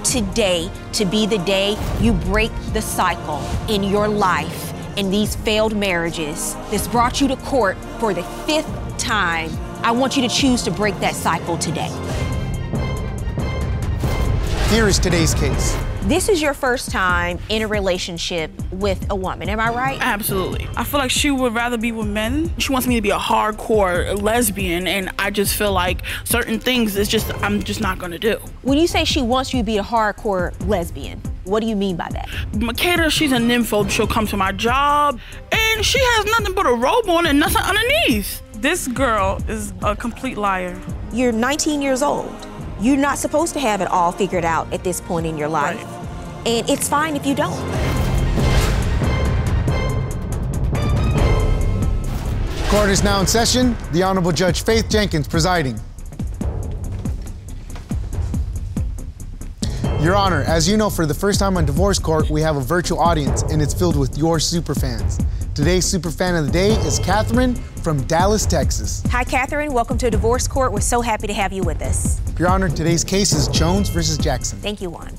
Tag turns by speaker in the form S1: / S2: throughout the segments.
S1: Want today to be the day you break the cycle in your life in these failed marriages that's brought you to court for the fifth time. I want you to choose to break that cycle today.
S2: Here is today's case.
S1: This is your first time in a relationship with a woman, am I right?
S3: Absolutely. I feel like she would rather be with men. She wants me to be a hardcore lesbian, and I just feel like certain things is just I'm just not gonna do.
S1: When you say she wants you to be a hardcore lesbian, what do you mean by that?
S3: Makeda, she's a nympho. She'll come to my job, and she has nothing but a robe on and nothing underneath.
S4: This girl is a complete liar.
S1: You're 19 years old. You're not supposed to have it all figured out at this point in your life.
S3: Right.
S1: And it's fine if you don't.
S2: Court is now in session. The Honorable Judge Faith Jenkins presiding. Your Honor, as you know, for the first time on Divorce Court, we have a virtual audience, and it's filled with your superfans. Today's superfan of the day is Catherine from Dallas, Texas.
S1: Hi, Catherine. Welcome to Divorce Court. We're so happy to have you with us.
S2: Your Honor, today's case is Jones versus Jackson.
S1: Thank you, Juan.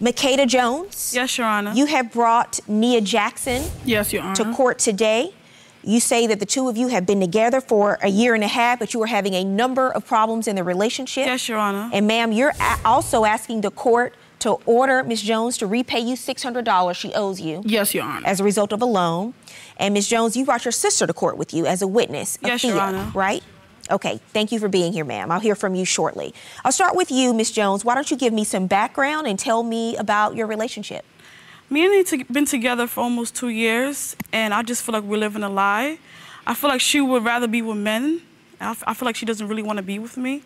S1: Makeda Jones.
S4: Yes, Your Honor.
S1: You have brought Nia Jackson
S3: Yes, Your Honor.
S1: to court today. You say that the two of you have been together for a year and a half, but you were having a number of problems in the relationship.
S4: Yes, Your Honor.
S1: And ma'am, you're a- also asking the court to order Ms. Jones to repay you $600 she owes you
S3: Yes, Your Honor.
S1: as a result of a loan. And Ms. Jones, you brought your sister to court with you as a witness.
S4: Yes, Your Honor.
S1: Right? Okay, thank you for being here, ma'am. I'll hear from you shortly. I'll start with you, Ms. Jones. Why don't you give me some background and tell me about your relationship?
S4: Me and Nia to- been together for almost two years, and I just feel like we're living a lie. I feel like she would rather be with men. I, f- I feel like she doesn't really want to be with me.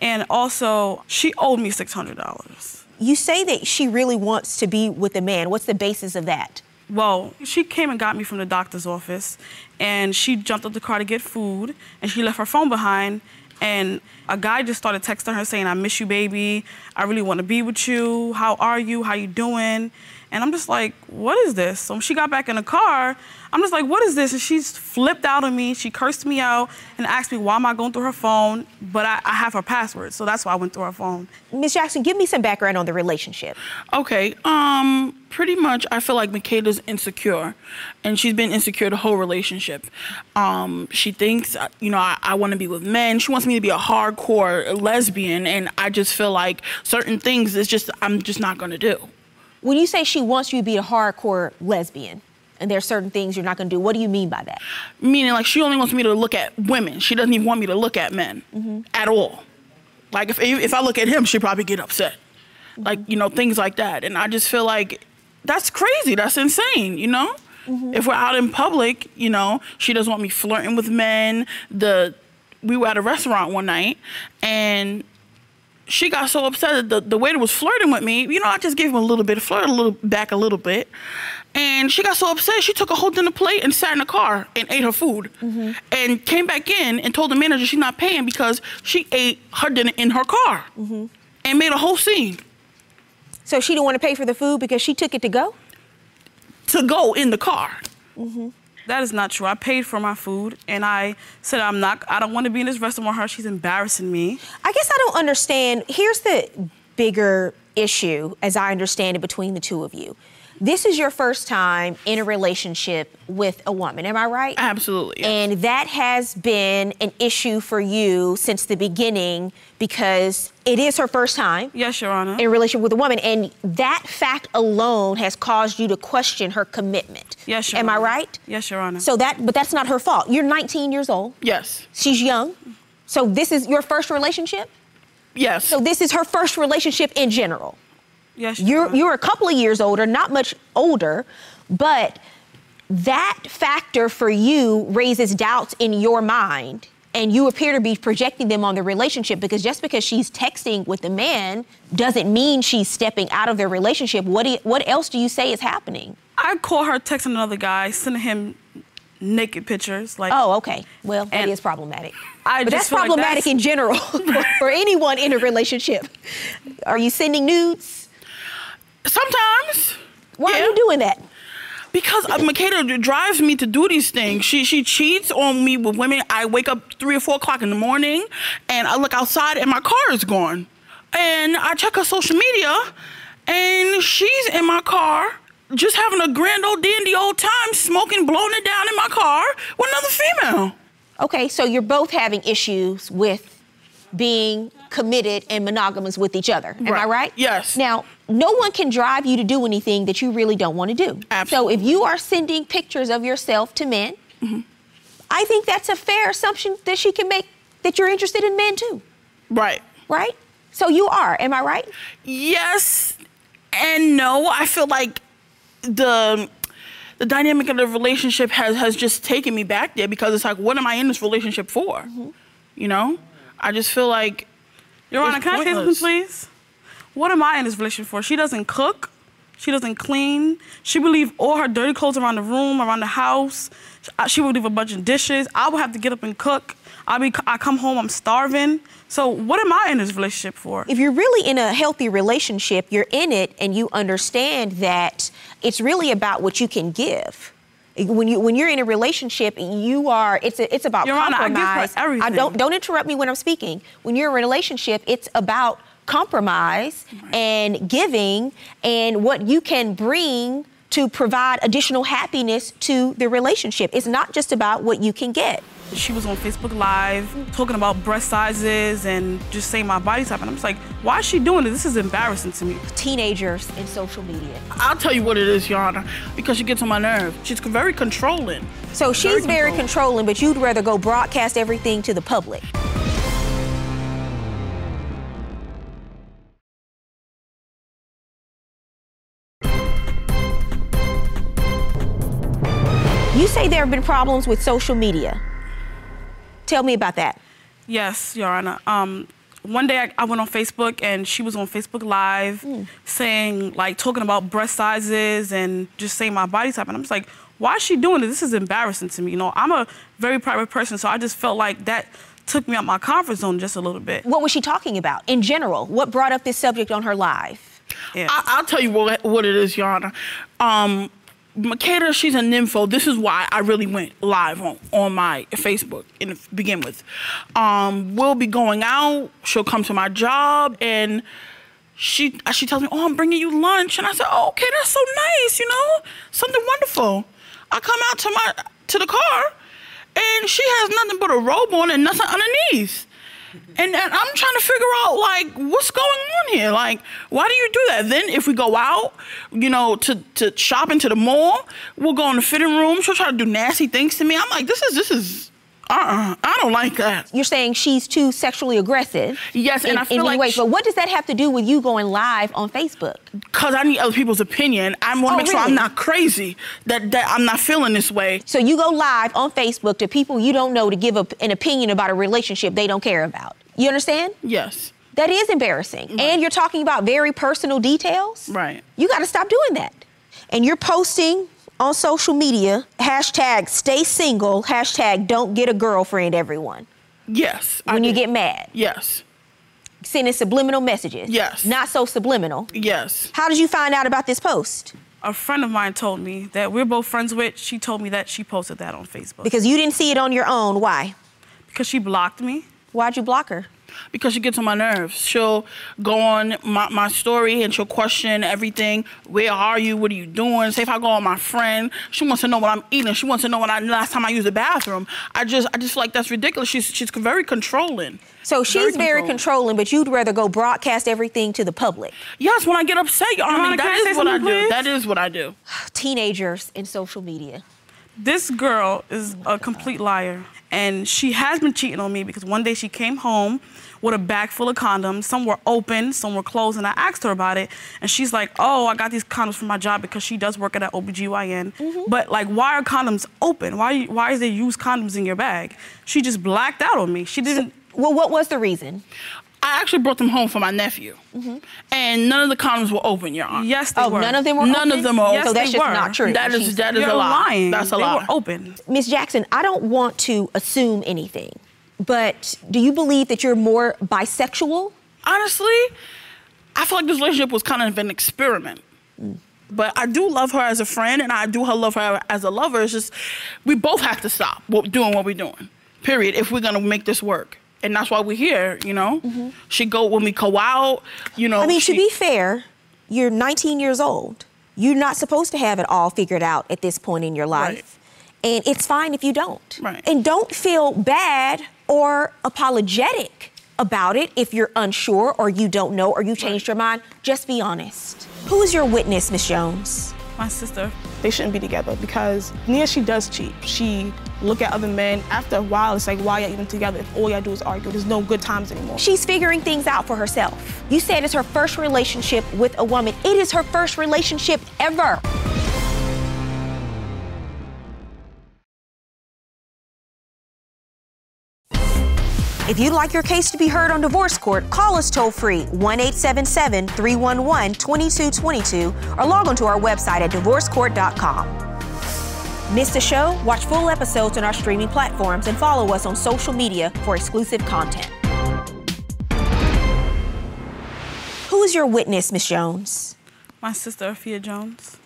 S4: And also, she owed me $600.
S1: You say that she really wants to be with a man. What's the basis of that?
S4: Well, she came and got me from the doctor's office, and she jumped up the car to get food, and she left her phone behind. And a guy just started texting her saying, "I miss you, baby. I really want to be with you. How are you? How you doing?" And I'm just like, "What is this?" So when she got back in the car, I'm just like, "What is this?" And she's flipped out on me. She cursed me out and asked me why am I going through her phone, but I, I have her password, so that's why I went through her phone.
S1: Ms. Jackson, give me some background on the relationship.
S3: Okay, um, pretty much I feel like Makeda's insecure, and she's been insecure the whole relationship. Um, she thinks, uh, you know, I, I want to be with men. She wants me to be a hardcore lesbian, and I just feel like certain things is just I'm just not gonna do.
S1: When you say she wants you to be a hardcore lesbian, and there are certain things you're not going to do, what do you mean by that?
S3: Meaning, like, she only wants me to look at women. She doesn't even want me to look at men mm-hmm. at all. Like, if if I look at him, she'd probably get upset. Mm-hmm. Like, you know, things like that. And I just feel like that's crazy. That's insane, you know? Mm-hmm. If we're out in public, you know, she doesn't want me flirting with men. The we were at a restaurant one night and she got so upset that the, the waiter was flirting with me. You know, I just gave him a little bit of flirt, a little back a little bit. And she got so upset, she took a whole dinner plate and sat in the car and ate her food. Mm-hmm. And came back in and told the manager she's not paying because she ate her dinner in her car. Mm-hmm. And made a whole scene
S1: So she didn't want to pay for the food because she took it to go?
S3: to go in the car. Mm-hmm.
S4: That is not true. I paid for my food, and I said I'm not. I don't want to be in this restaurant with her. She's embarrassing me.
S1: I guess I don't understand. Here's the bigger issue, as I understand it, between the two of you. This is your first time in a relationship with a woman, am I right?
S3: Absolutely. yes.
S1: And that has been an issue for you since the beginning because it is her first time
S4: Yes, Your Honor.
S1: in a relationship with a woman, and that fact alone has caused you to question her commitment.
S4: Yes, Your
S1: Am I right?
S4: Yes, Your Honor.
S1: So that, but that's not her fault. You're 19 years old.
S3: yes.
S1: She's young. So this is your first relationship.
S3: Yes.
S1: So this is her first relationship in general.
S4: Yes, Your
S1: You're you're a couple of years older, not much older, but that factor for you raises doubts in your mind. And you appear to be projecting them on the relationship because just because she's texting with a man doesn't mean she's stepping out of their relationship. What, do you, what else do you say is happening?
S4: I call her texting another guy, sending him naked pictures. Like,
S1: Oh, okay. Well, that is problematic.
S4: I
S1: but that's
S4: feel like
S1: problematic
S4: that's-
S1: in general for anyone in a relationship. Are you sending nudes?
S3: Sometimes.
S1: Why
S3: Yeah.
S1: are you doing that?
S3: Because uh, Makeda drives me to do these things. She she cheats on me with women. I wake up three or four o'clock in the morning, and I look outside, and my car is gone. And I check her social media, and she's in my car, just having a grand old dandy old time, smoking, blowing it down in my car with another female.
S1: Okay, so you're both having issues with being committed and monogamous with each other. Am I
S3: Right.
S1: right?
S3: Yes.
S1: Now, no one can drive you to do anything that you really don't want to do.
S3: Absolutely.
S1: So if you are sending pictures of yourself to men,
S3: Mm-hmm.
S1: I think that's a fair assumption that she can make that you're interested in men too,
S3: Right.
S1: right? So you are, am I right?
S3: Yes and no. I feel like the the dynamic of the relationship has has just taken me back there because it's like, what am I in this relationship for?
S1: Mm-hmm.
S3: You know, I just feel like
S4: Your Honor,
S3: It's
S4: can I say something, please? What am I in this relationship for? She doesn't cook. She doesn't clean. She would leave all her dirty clothes around the room, around the house. She would leave a bunch of dishes. I would have to get up and cook. I be I come home, I'm starving. So what am I in this relationship for?
S1: If you're really in a healthy relationship, you're in it and you understand that it's really about what you can give. When you when you're in a relationship, you are it's a, it's about
S4: Your Honor, I
S1: compromise. don't don't interrupt me when I'm speaking. When you're in a relationship, it's about compromise and giving and what you can bring to provide additional happiness to the relationship. It's not just about what you can get.
S4: She was on Facebook Live talking about breast sizes and just saying my body type. And I'm just like, why is she doing this? This is embarrassing to me.
S1: Teenagers in social media.
S3: I'll tell you what it is, Your Honor, because she gets on my nerve. She's very controlling.
S1: So she's very
S3: controlling.
S1: controlling, but you'd rather go broadcast everything to the public. You say there have been problems with social media. Tell me about that.
S4: Yes, Your Honor. Um, one day I, I went on Facebook and she was on Facebook Live saying, like, talking about breast sizes and just saying my body type. And I'm just like, why is she doing this? This is embarrassing to me. You know, I'm a very private person, so I just felt like that took me out my comfort zone just a little bit.
S1: What was she talking about in general? What brought up this subject on her live?
S4: Yeah.
S3: I, I'll tell you what, what it is, Your Honor. Um, Makeda, she's a nympho. This is why I really went live on, on my Facebook in begin with. Um, we'll be going out. She'll come to my job and she she tells me, "Oh, I'm bringing you lunch," and I said, oh, "Okay, that's so nice. You know, something wonderful." I come out to my to the car, and she has nothing but a robe on and nothing underneath. And, and I'm trying to figure out like what's going on here. Like, why do you do that? Then if we go out, you know, to to shopping to the mall, we'll go in the fitting room. She'll try to do nasty things to me. I'm like, this is this is uh-uh. I don't like that.
S1: You're saying she's too sexually aggressive.
S3: Yes, and
S1: in,
S3: I feel
S1: in many
S3: like
S1: ways.
S3: she-
S1: But what does that have to do with you going live on Facebook?
S3: Cause I need other people's opinion. I want to
S1: Oh,
S3: make sure? I'm not crazy. That that I'm not feeling this way.
S1: So you go live on Facebook to people you don't know to give a, an opinion about a relationship they don't care about. You understand?
S3: Yes.
S1: That is embarrassing. And you're talking about very personal details.
S3: Right.
S1: You got to stop doing that. And you're posting on social media hashtag stay single, hashtag don't get a girlfriend, everyone.
S3: Yes.
S1: When you get mad,
S3: Yes.
S1: sending subliminal messages.
S3: Yes.
S1: Not so subliminal.
S3: Yes.
S1: How did you find out about this post?
S4: A friend of mine told me that we're both friends with. She told me that she posted that on Facebook
S1: Because you didn't see it on your own. Why?
S4: because she blocked me.
S1: Why'd you block her?
S3: Because she gets on my nerves. She'll go on my, my story and she'll question everything. Where are you? What are you doing? Say if I go on my friend, she wants to know what I'm eating. She wants to know when I last time I used the bathroom. I just I just feel like that's ridiculous. She's she's very controlling.
S1: So she's very controlling, but you'd rather go broadcast everything to the public.
S3: Yes, when I get upset, Your Honor,
S4: Honor, can I
S3: that
S4: say
S3: is what I do.
S4: please?
S3: That is what I do.
S1: Teenagers in social media.
S4: This girl is a complete liar. And she has been cheating on me because one day she came home with a bag full of condoms. Some were open, some were closed, and I asked her about it. And she's like, Oh, I got these condoms from my job because she does work at an OBGYN. Mm-hmm. But like, why are condoms open? Why, why is there used condoms in your bag? She just blacked out on me. She didn't.
S1: Well, what was the reason?
S3: I actually brought them home for my nephew, mm-hmm. and none of the condoms were open, Your Honor.
S4: yes, they
S1: Oh,
S4: were.
S1: none of them were
S3: None
S1: open?
S3: of them are
S4: Yes,
S1: So that's
S4: they
S1: just
S4: were.
S1: not true.
S3: That is
S1: She's-
S3: that is
S4: You're
S3: a lie.
S4: lying.
S3: That's a
S4: they
S3: lie.
S4: were open.
S1: Miss Jackson, I don't want to assume anything, but do you believe that you're more bisexual?
S3: Honestly, I feel like this relationship was kind of an experiment. Mm. But I do love her as a friend, and I do love her as a lover. It's just we both have to stop doing what we're doing. Period. If we're gonna make this work, and that's why we're here. You know, mm-hmm. she go when we go out. You know,
S1: I mean,
S3: she,
S1: to be fair, you're 19 years old. You're not supposed to have it all figured out at this point in your life. Right. And it's fine if you don't.
S3: Right.
S1: And don't feel bad or apologetic about it if you're unsure or you don't know or you changed right. your mind. Just be honest. Who is your witness, Miss Jones?
S4: My sister. They shouldn't be together because Nia, she does cheat. She look at other men. After a while, it's like, why y'all even together if all y'all do is argue? There's no good times anymore.
S1: She's figuring things out for herself. You said it's her first relationship with a woman. It is her first relationship ever. If you'd like your case to be heard on divorce court, call us toll free 1 877 311 2222 or log on to our website at divorcecourt.com. Miss the show? Watch full episodes on our streaming platforms and follow us on social media for exclusive content. Who is your witness, Miss Jones?
S4: My sister, Afia Jones.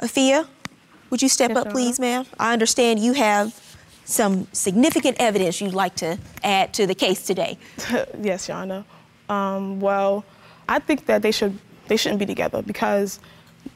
S1: Afia, would you step yes, up, please, ma'am? I understand you have some significant evidence you'd like to add to the case today.
S5: yes, Your Honor. Um, well, I think that they should they shouldn't be together because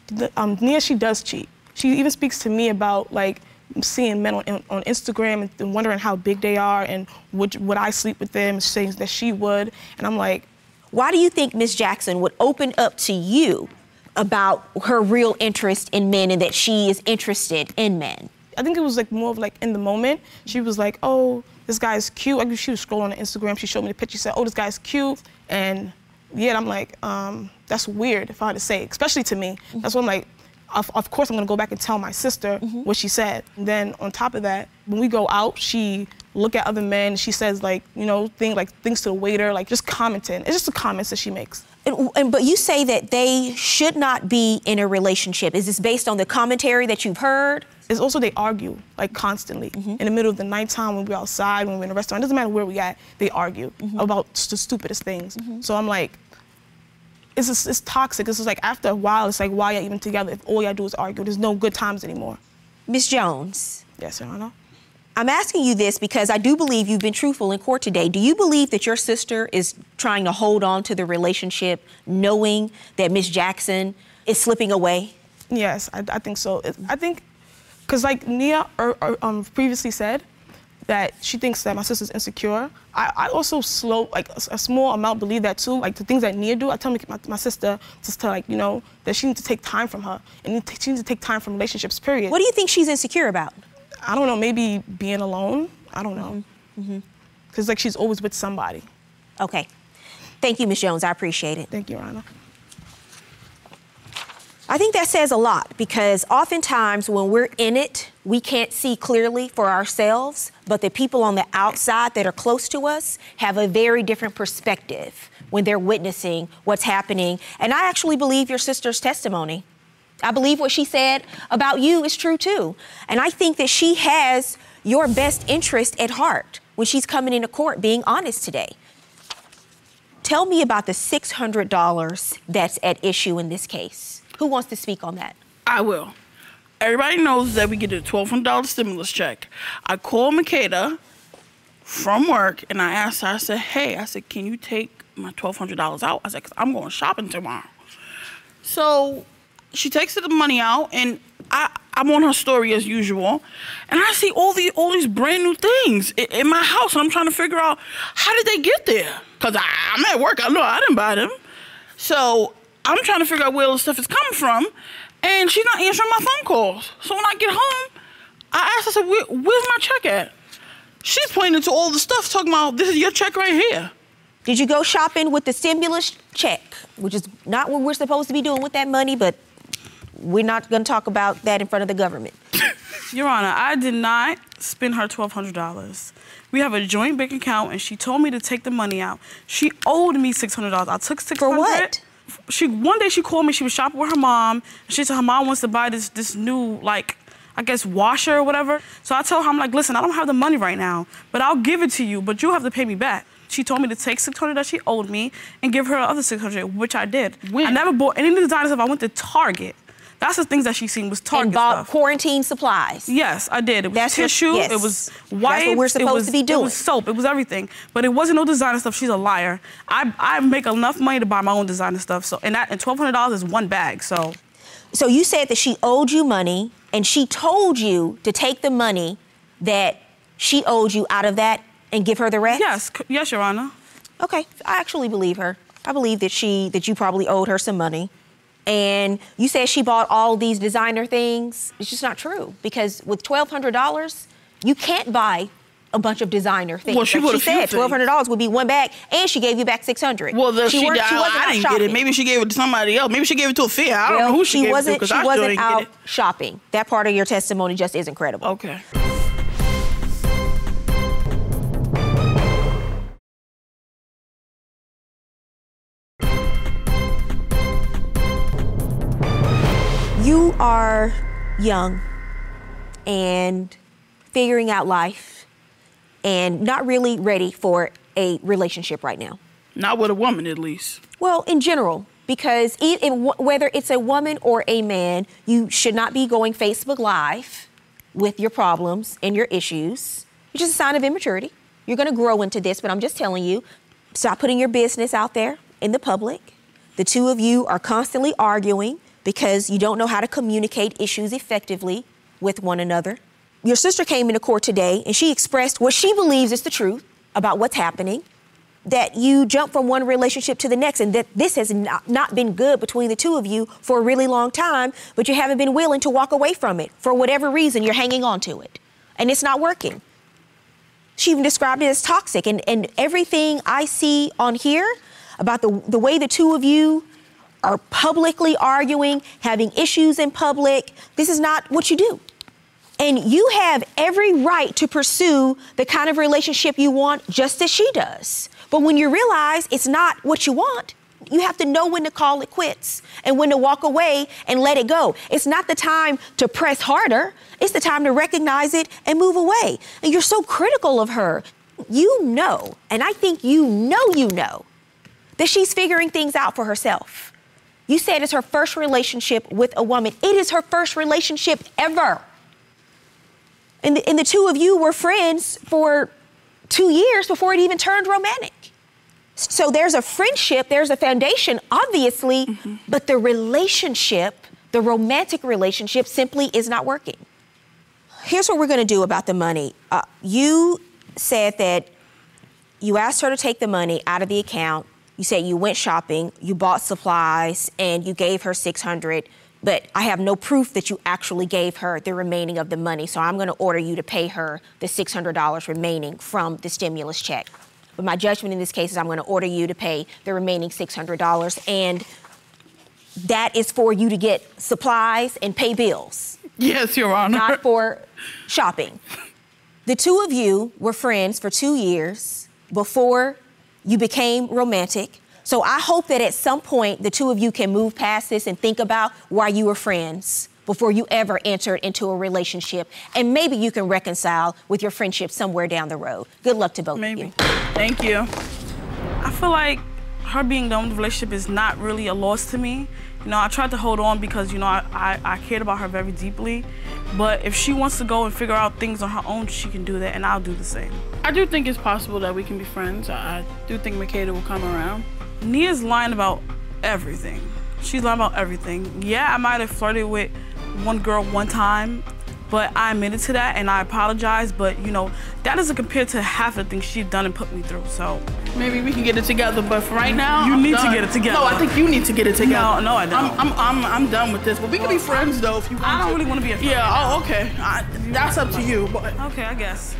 S5: the, um, Nia she does cheat. She even speaks to me about like seeing men on, on Instagram and wondering how big they are and would would I sleep with them, saying that she would, and I'm like,
S1: why do you think Miss Jackson would open up to you about her real interest in men and that she is interested in men?
S5: I think it was like more of like in the moment. She was like, oh, this guy's cute. I Like she was scrolling on Instagram. She showed me the picture. She said, oh, this guy's cute. And yeah, I'm like, um, that's weird if I had to say, especially to me. Mm-hmm. That's what I'm like, of, of, course I'm gonna go back and tell my sister mm-hmm. what she said. And then on top of that, when we go out, she look at other men. She says like, you know, things like things to the waiter, like just commenting. It's just the comments that she makes.
S1: And, and, but you say that they should not be in a relationship. Is this based on the commentary that you've heard?
S5: It's also they argue like constantly mm-hmm. in the middle of the nighttime when we're outside, when we're in a restaurant. It doesn't matter where we at. They argue mm-hmm. about the stupidest things. Mm-hmm. So I'm like, it's just, it's toxic. It's just like after a while, it's like why are y'all even together if all y'all do is argue? There's no good times anymore.
S1: Miss Jones.
S5: Yes, Your Honor.
S1: I'm asking you this because I do believe you've been truthful in court today. Do you believe that your sister is trying to hold on to the relationship, knowing that Miss Jackson is slipping away?
S5: Yes, I, I think so. I think because like Nia er, er, um, previously said, that she thinks that my sister's insecure. I, I also slow, like a, a, small amount believe that too. Like the things that Nia do, I tell my, my sister just to like, you know, that she needs to take time from her. And she needs to take time from relationships, period.
S1: What do you think she's insecure about?
S5: I don't know, maybe being alone. I don't know. Because mm-hmm. mm-hmm. like she's always with somebody.
S1: Okay. Thank you, Ms. Jones. I appreciate it.
S5: Thank you, Rana.
S1: I think that says a lot because oftentimes when we're in it, we can't see clearly for ourselves, but the people on the outside that are close to us have a very different perspective when they're witnessing what's happening. And I actually believe your sister's testimony. I believe what she said about you is true too. And I think that she has your best interest at heart when she's coming into court being honest today. Tell me about the $600 that's at issue in this case. Who wants to speak on that?
S3: I will. Everybody knows that we get a $1,200 stimulus check. I called Makeda from work and I asked her, I said, hey, I said, can you take my $1,200 out? I said, because I'm going shopping tomorrow. So she takes the money out and I, I'm on her story as usual, and I see all the all these brand new things in, in my house, and I'm trying to figure out how did they get there? Cause I, I'm at work, I know I didn't buy them. So I'm trying to figure out where all the stuff is coming from, and she's not answering my phone calls. So when I get home, I asked, I said, Where, where's my check at? She's pointing to all the stuff, talking about this is your check right here.
S1: Did you go shopping with the stimulus check, which is not what we're supposed to be doing with that money, but we're not going to talk about that in front of the government.
S4: Your Honor, I did not spend her $1,200. We have a joint bank account, and she told me to take the money out. She owed me $600. I took 600
S1: For what?
S4: She one day she called me. She was shopping with her mom. She said her mom wants to buy this this new like I guess washer or whatever. So I told her I'm like, listen, I don't have the money right now, but I'll give it to you, but you have to pay me back. She told me to take 600 that she owed me and give her the other 600, which I did.
S3: When?
S4: I never bought any of the designer stuff. I went to Target. That's the things that she seen was Target
S1: and bought
S4: stuff.
S1: quarantine supplies.
S4: Yes, I did. It was
S1: That's what-
S4: tissue.
S1: yes.
S4: It was
S1: That's what
S4: wipes.
S1: we're
S4: it
S1: supposed
S4: was,
S1: to be
S4: It was soap. It was everything. But it wasn't no designer stuff. She's a liar. I I make enough money to buy my own designer stuff. So and that and twelve hundred dollars is one bag. So
S1: So you said that she owed you money, and she told you to take the money that she owed you out of that and give her the rest.
S4: yes, yes, Your Honor.
S1: Okay, I actually believe her. I believe that she that you probably owed her some money. And you said she bought all these designer things. It's just not true because with twelve hundred dollars, you can't buy a bunch of designer things.
S3: Well, she
S1: Like
S3: few
S1: said twelve hundred dollars would be one bag, and she gave you back six hundred.
S3: Well, the, she,
S1: weren't-
S3: I,
S1: wasn't
S3: I
S1: out
S3: didn't get it.
S1: shopping.
S3: Maybe she gave it to somebody else. Maybe she gave it to a fair. I don't
S1: Well,
S3: know who she, gave
S1: wasn't.
S3: it to
S1: she
S3: I
S1: wasn't out shopping. That part of your testimony just isn't credible.
S3: Okay.
S1: You are young and figuring out life and not really ready for a relationship right now.
S3: Not with a woman, at least.
S1: Well, in general, because whether it's a woman or a man, you should not be going Facebook Live with your problems and your issues. It's just a sign of immaturity. You're going to grow into this, but I'm just telling you stop putting your business out there in the public. The two of you are constantly arguing because you don't know how to communicate issues effectively with one another. Your sister came into court today and she expressed what she believes is the truth about what's happening that you jump from one relationship to the next and that this has not, not been good between the two of you for a really long time, but you haven't been willing to walk away from it. For whatever reason, you're hanging on to it and it's not working. She even described it as toxic. And, and everything I see on here about the, the way the two of you are publicly arguing, having issues in public, this is not what you do. And you have every right to pursue the kind of relationship you want just as she does. But when you realize it's not what you want, you have to know when to call it quits and when to walk away and let it go. It's not the time to press harder, it's the time to recognize it and move away. And you're so critical of her. You know, and I think you know you know, that she's figuring things out for herself. You said it's her first relationship with a woman. It is her first relationship ever. And the, and the two of you were friends for two years before it even turned romantic. So there's a friendship, there's a foundation, obviously, but the relationship, the romantic relationship, simply is not working. Here's what we're gonna do about the money. Uh, you said that you asked her to take the money out of the account. You said you went shopping, you bought supplies, and you gave her 600. But I have no proof that you actually gave her the remaining of the money. So I'm going to order you to pay her the $600 remaining from the stimulus check. But my judgment in this case is I'm going to order you to pay the remaining $600. And that is for you to get supplies and pay bills
S3: Yes, Your Honor.
S1: not for shopping. The two of you were friends for two years before you became romantic. So I hope that at some point the two of you can move past this and think about why you were friends before you ever entered into a relationship. And maybe you can reconcile with your friendship somewhere down the road. Good luck to both of you.
S3: Thank you.
S4: I feel like her being done with the relationship is not really a loss to me. You know, I tried to hold on because, you know, I, I, I cared about her very deeply. But if she wants to go and figure out things on her own, she can do that, and I'll do the same.
S3: I do think it's possible that we can be friends. I, I do think Makeda will come around.
S4: Nia's lying about everything. She's lying about everything. Yeah, I might have flirted with one girl one time, but I admitted to that and I apologize. But you know, that doesn't compare to half the things she's done and put me through. So
S3: Maybe we can get it together, but for right now,
S4: You
S3: I'm
S4: need to get it together.
S3: No, I think you need to get it together.
S4: No, no, I don't.
S3: I'm, I'm, I'm, I'm done with this. But we can be friends though if you want
S4: I don't
S3: to.
S4: really want to be a friend.
S3: Yeah. Oh, okay. I, that's up to you. But
S4: Okay, I guess.